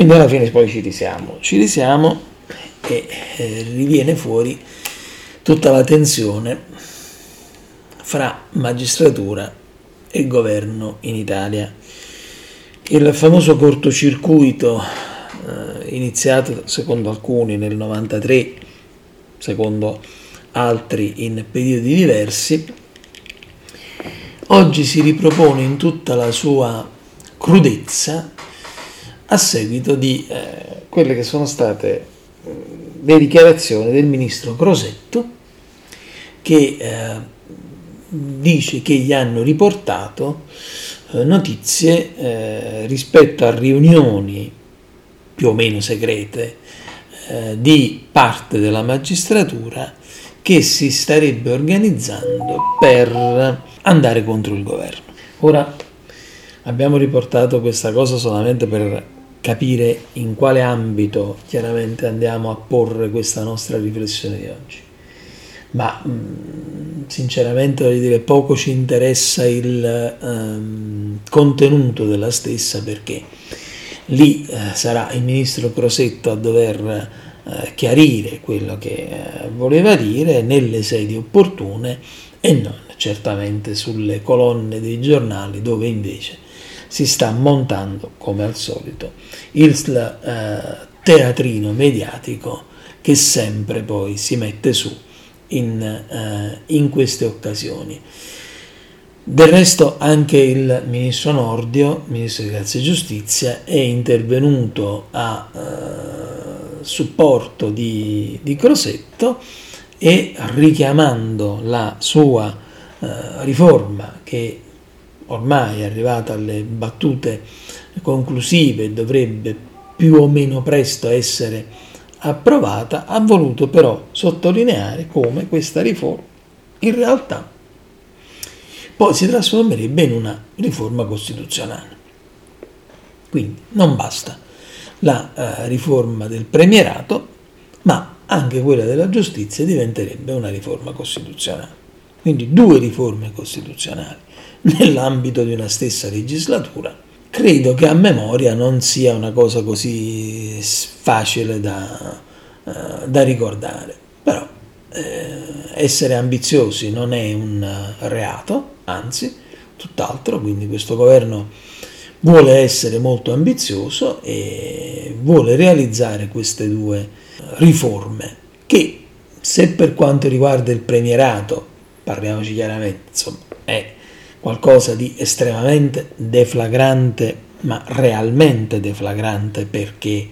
Quindi alla fine poi ci risiamo, ci risiamo e eh, riviene fuori tutta la tensione fra magistratura e governo in Italia. Il famoso cortocircuito eh, iniziato secondo alcuni nel 93, secondo altri in periodi diversi, oggi si ripropone in tutta la sua crudezza a seguito di eh, quelle che sono state eh, le dichiarazioni del ministro Crosetto che eh, dice che gli hanno riportato eh, notizie eh, rispetto a riunioni più o meno segrete eh, di parte della magistratura che si starebbe organizzando per andare contro il governo. Ora abbiamo riportato questa cosa solamente per capire in quale ambito chiaramente andiamo a porre questa nostra riflessione di oggi. Ma mm, sinceramente voglio dire, poco ci interessa il um, contenuto della stessa perché lì uh, sarà il ministro Crosetto a dover uh, chiarire quello che uh, voleva dire nelle sedi opportune e non certamente sulle colonne dei giornali dove invece si sta montando, come al solito, il eh, teatrino mediatico che sempre poi si mette su in, eh, in queste occasioni. Del resto anche il ministro Nordio, ministro di Grazia e Giustizia, è intervenuto a eh, supporto di, di Crosetto e richiamando la sua eh, riforma che ormai è arrivata alle battute conclusive dovrebbe più o meno presto essere approvata, ha voluto però sottolineare come questa riforma in realtà poi si trasformerebbe in una riforma costituzionale. Quindi non basta la uh, riforma del premierato, ma anche quella della giustizia diventerebbe una riforma costituzionale. Quindi due riforme costituzionali nell'ambito di una stessa legislatura, credo che a memoria non sia una cosa così facile da, uh, da ricordare. Però eh, essere ambiziosi non è un reato, anzi, tutt'altro, quindi questo governo vuole essere molto ambizioso e vuole realizzare queste due riforme che se per quanto riguarda il premierato, parliamoci chiaramente, insomma, è qualcosa di estremamente deflagrante, ma realmente deflagrante perché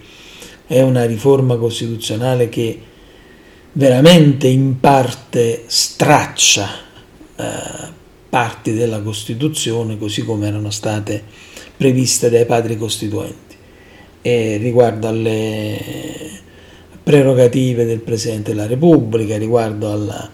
è una riforma costituzionale che veramente in parte straccia eh, parti della Costituzione così come erano state previste dai padri costituenti. E riguardo alle prerogative del Presidente della Repubblica, riguardo alla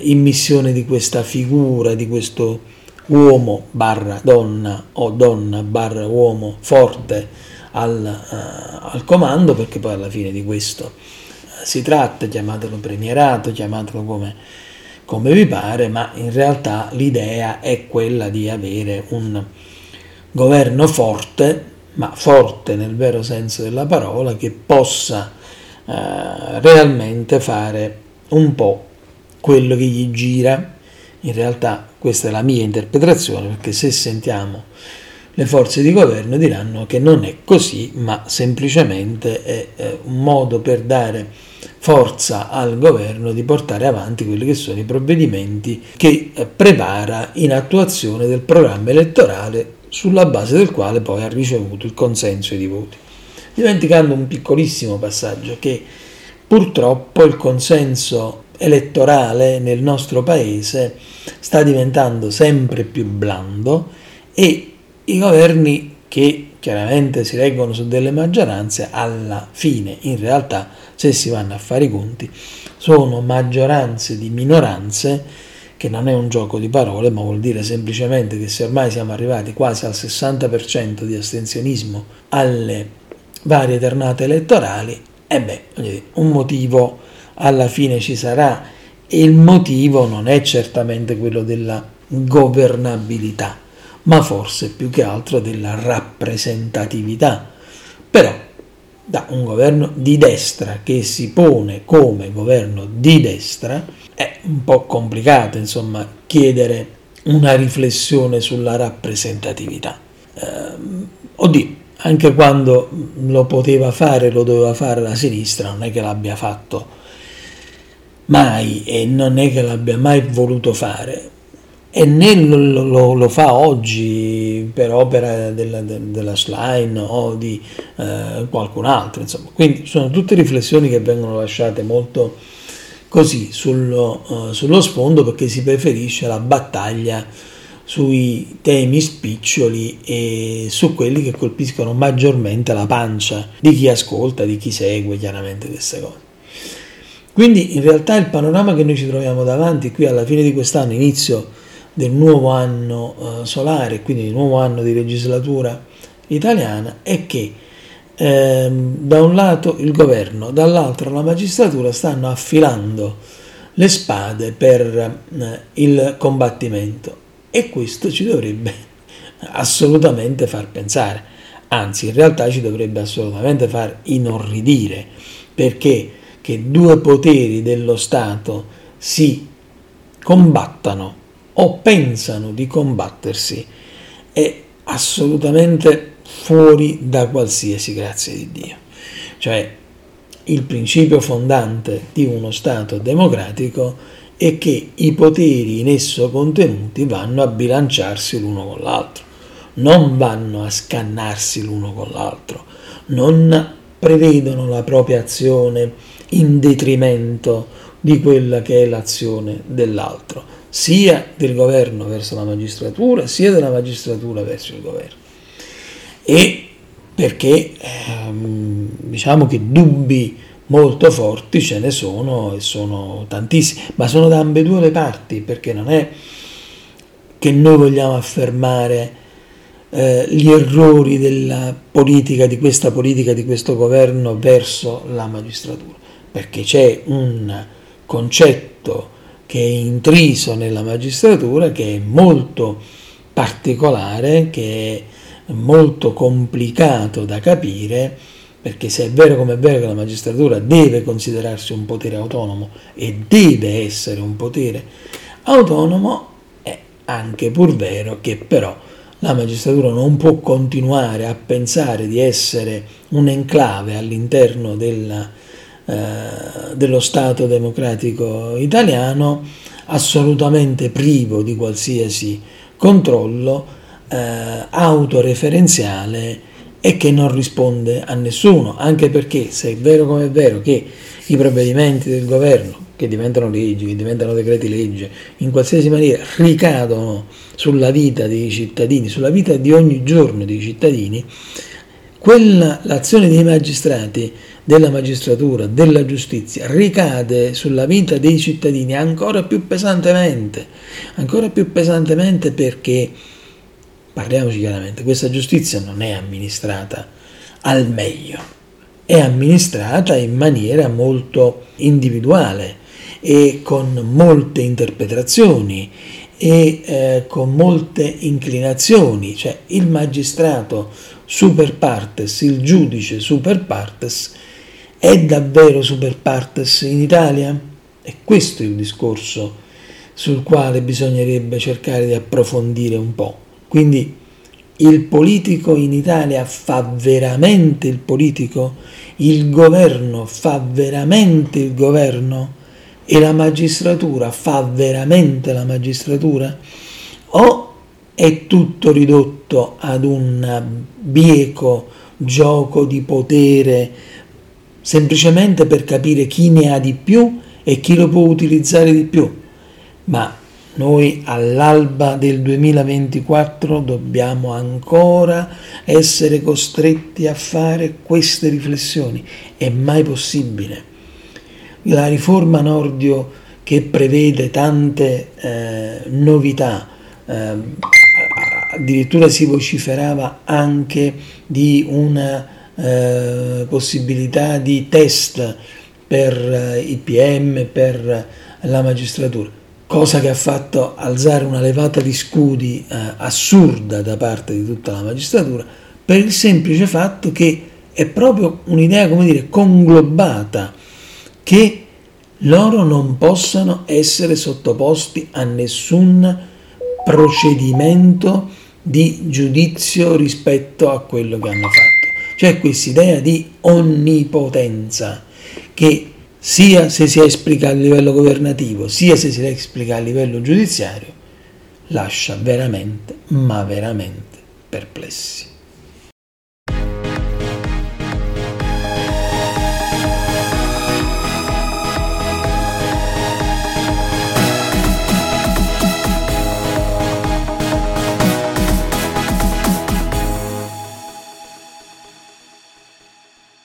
immissione di questa figura, di questo uomo barra donna o donna barra uomo forte al, uh, al comando, perché poi alla fine di questo uh, si tratta, chiamatelo premierato, chiamatelo come, come vi pare, ma in realtà l'idea è quella di avere un governo forte, ma forte nel vero senso della parola, che possa uh, realmente fare un po' quello che gli gira. In realtà questa è la mia interpretazione perché se sentiamo le forze di governo diranno che non è così, ma semplicemente è un modo per dare forza al governo di portare avanti quelli che sono i provvedimenti che eh, prepara in attuazione del programma elettorale sulla base del quale poi ha ricevuto il consenso di voti. Dimenticando un piccolissimo passaggio che purtroppo il consenso elettorale nel nostro paese sta diventando sempre più blando e i governi che chiaramente si reggono su delle maggioranze alla fine in realtà se si vanno a fare i conti sono maggioranze di minoranze che non è un gioco di parole ma vuol dire semplicemente che se ormai siamo arrivati quasi al 60% di astensionismo alle varie tornate elettorali e beh, un motivo alla fine ci sarà. E il motivo non è certamente quello della governabilità, ma forse più che altro della rappresentatività, Però da un governo di destra che si pone come governo di destra è un po' complicato, insomma, chiedere una riflessione sulla rappresentatività. Eh, oddio, anche quando lo poteva fare, lo doveva fare la sinistra, non è che l'abbia fatto mai e non è che l'abbia mai voluto fare e né lo, lo, lo fa oggi per opera della, della Schlein o di eh, qualcun altro, insomma. Quindi sono tutte riflessioni che vengono lasciate molto così sullo, uh, sullo sfondo perché si preferisce la battaglia sui temi spiccioli e su quelli che colpiscono maggiormente la pancia di chi ascolta, di chi segue chiaramente queste cose. Quindi in realtà il panorama che noi ci troviamo davanti qui alla fine di quest'anno, inizio del nuovo anno uh, solare, quindi il nuovo anno di legislatura italiana, è che eh, da un lato il governo, dall'altro la magistratura stanno affilando le spade per eh, il combattimento. E questo ci dovrebbe assolutamente far pensare, anzi in realtà ci dovrebbe assolutamente far inorridire, perché che due poteri dello Stato si combattano o pensano di combattersi è assolutamente fuori da qualsiasi grazia di Dio. Cioè il principio fondante di uno Stato democratico è che i poteri in esso contenuti vanno a bilanciarsi l'uno con l'altro, non vanno a scannarsi l'uno con l'altro, non prevedono la propria azione in detrimento di quella che è l'azione dell'altro, sia del governo verso la magistratura, sia della magistratura verso il governo. E perché ehm, diciamo che dubbi molto forti ce ne sono e sono tantissimi, ma sono da ambedue le parti perché non è che noi vogliamo affermare eh, gli errori della politica, di questa politica, di questo governo verso la magistratura, perché c'è un concetto che è intriso nella magistratura che è molto particolare, che è molto complicato da capire perché se è vero come è vero che la magistratura deve considerarsi un potere autonomo e deve essere un potere autonomo, è anche pur vero che però la magistratura non può continuare a pensare di essere un enclave all'interno della, eh, dello Stato democratico italiano assolutamente privo di qualsiasi controllo, eh, autoreferenziale e che non risponde a nessuno, anche perché se è vero come è vero che i provvedimenti del governo, che diventano leggi, che diventano decreti legge, in qualsiasi maniera ricadono sulla vita dei cittadini, sulla vita di ogni giorno dei cittadini, quella, l'azione dei magistrati, della magistratura, della giustizia ricade sulla vita dei cittadini ancora più pesantemente, ancora più pesantemente perché parliamoci chiaramente, questa giustizia non è amministrata al meglio, è amministrata in maniera molto individuale e con molte interpretazioni e eh, con molte inclinazioni, cioè il magistrato super partes, il giudice super partes, è davvero super partes in Italia? E questo è il discorso sul quale bisognerebbe cercare di approfondire un po'. Quindi il politico in Italia fa veramente il politico? Il governo fa veramente il governo? E la magistratura fa veramente la magistratura? O è tutto ridotto ad un bieco gioco di potere semplicemente per capire chi ne ha di più e chi lo può utilizzare di più? Ma noi all'alba del 2024 dobbiamo ancora essere costretti a fare queste riflessioni. È mai possibile. La riforma Nordio che prevede tante eh, novità, eh, addirittura si vociferava anche di una eh, possibilità di test per eh, i PM, per la magistratura cosa che ha fatto alzare una levata di scudi eh, assurda da parte di tutta la magistratura, per il semplice fatto che è proprio un'idea, come dire, conglobata, che loro non possano essere sottoposti a nessun procedimento di giudizio rispetto a quello che hanno fatto. C'è questa idea di onnipotenza che sia se si esplica a livello governativo, sia se si esplica a livello giudiziario, lascia veramente, ma veramente perplessi.